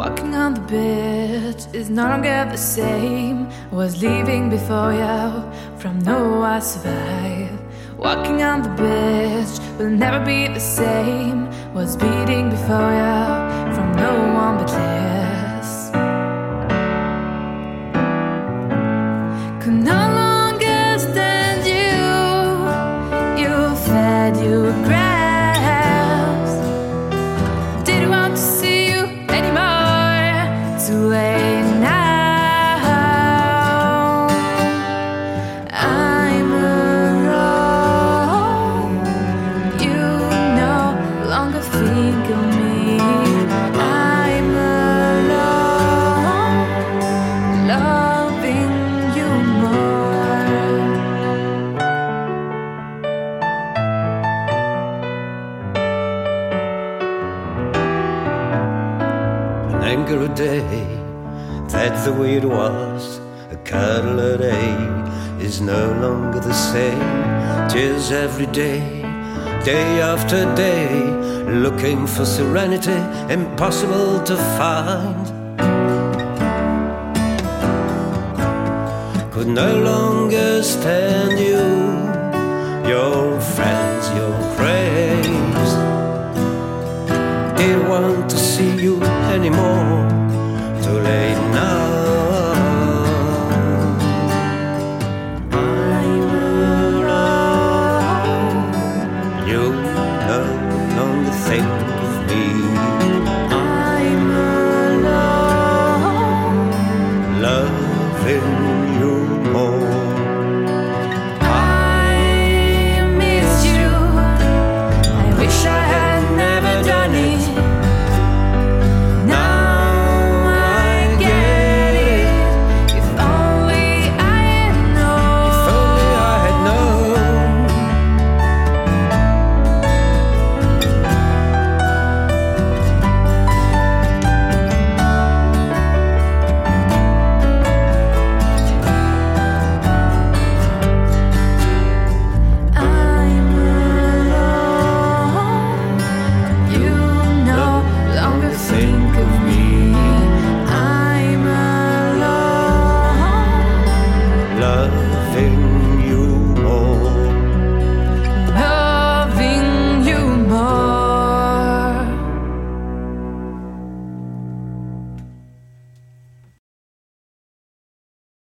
on the beach is no longer the same. Was leaving before you, from no I survive. Walking on the beach will never be the same. Was beating before you, from no one but anger a day. That's the way it was. A cuddle a day is no longer the same. Tears every day, day after day, looking for serenity, impossible to find. Could no longer stand you, your friends, your praise didn't want to see you anymore. Too late now.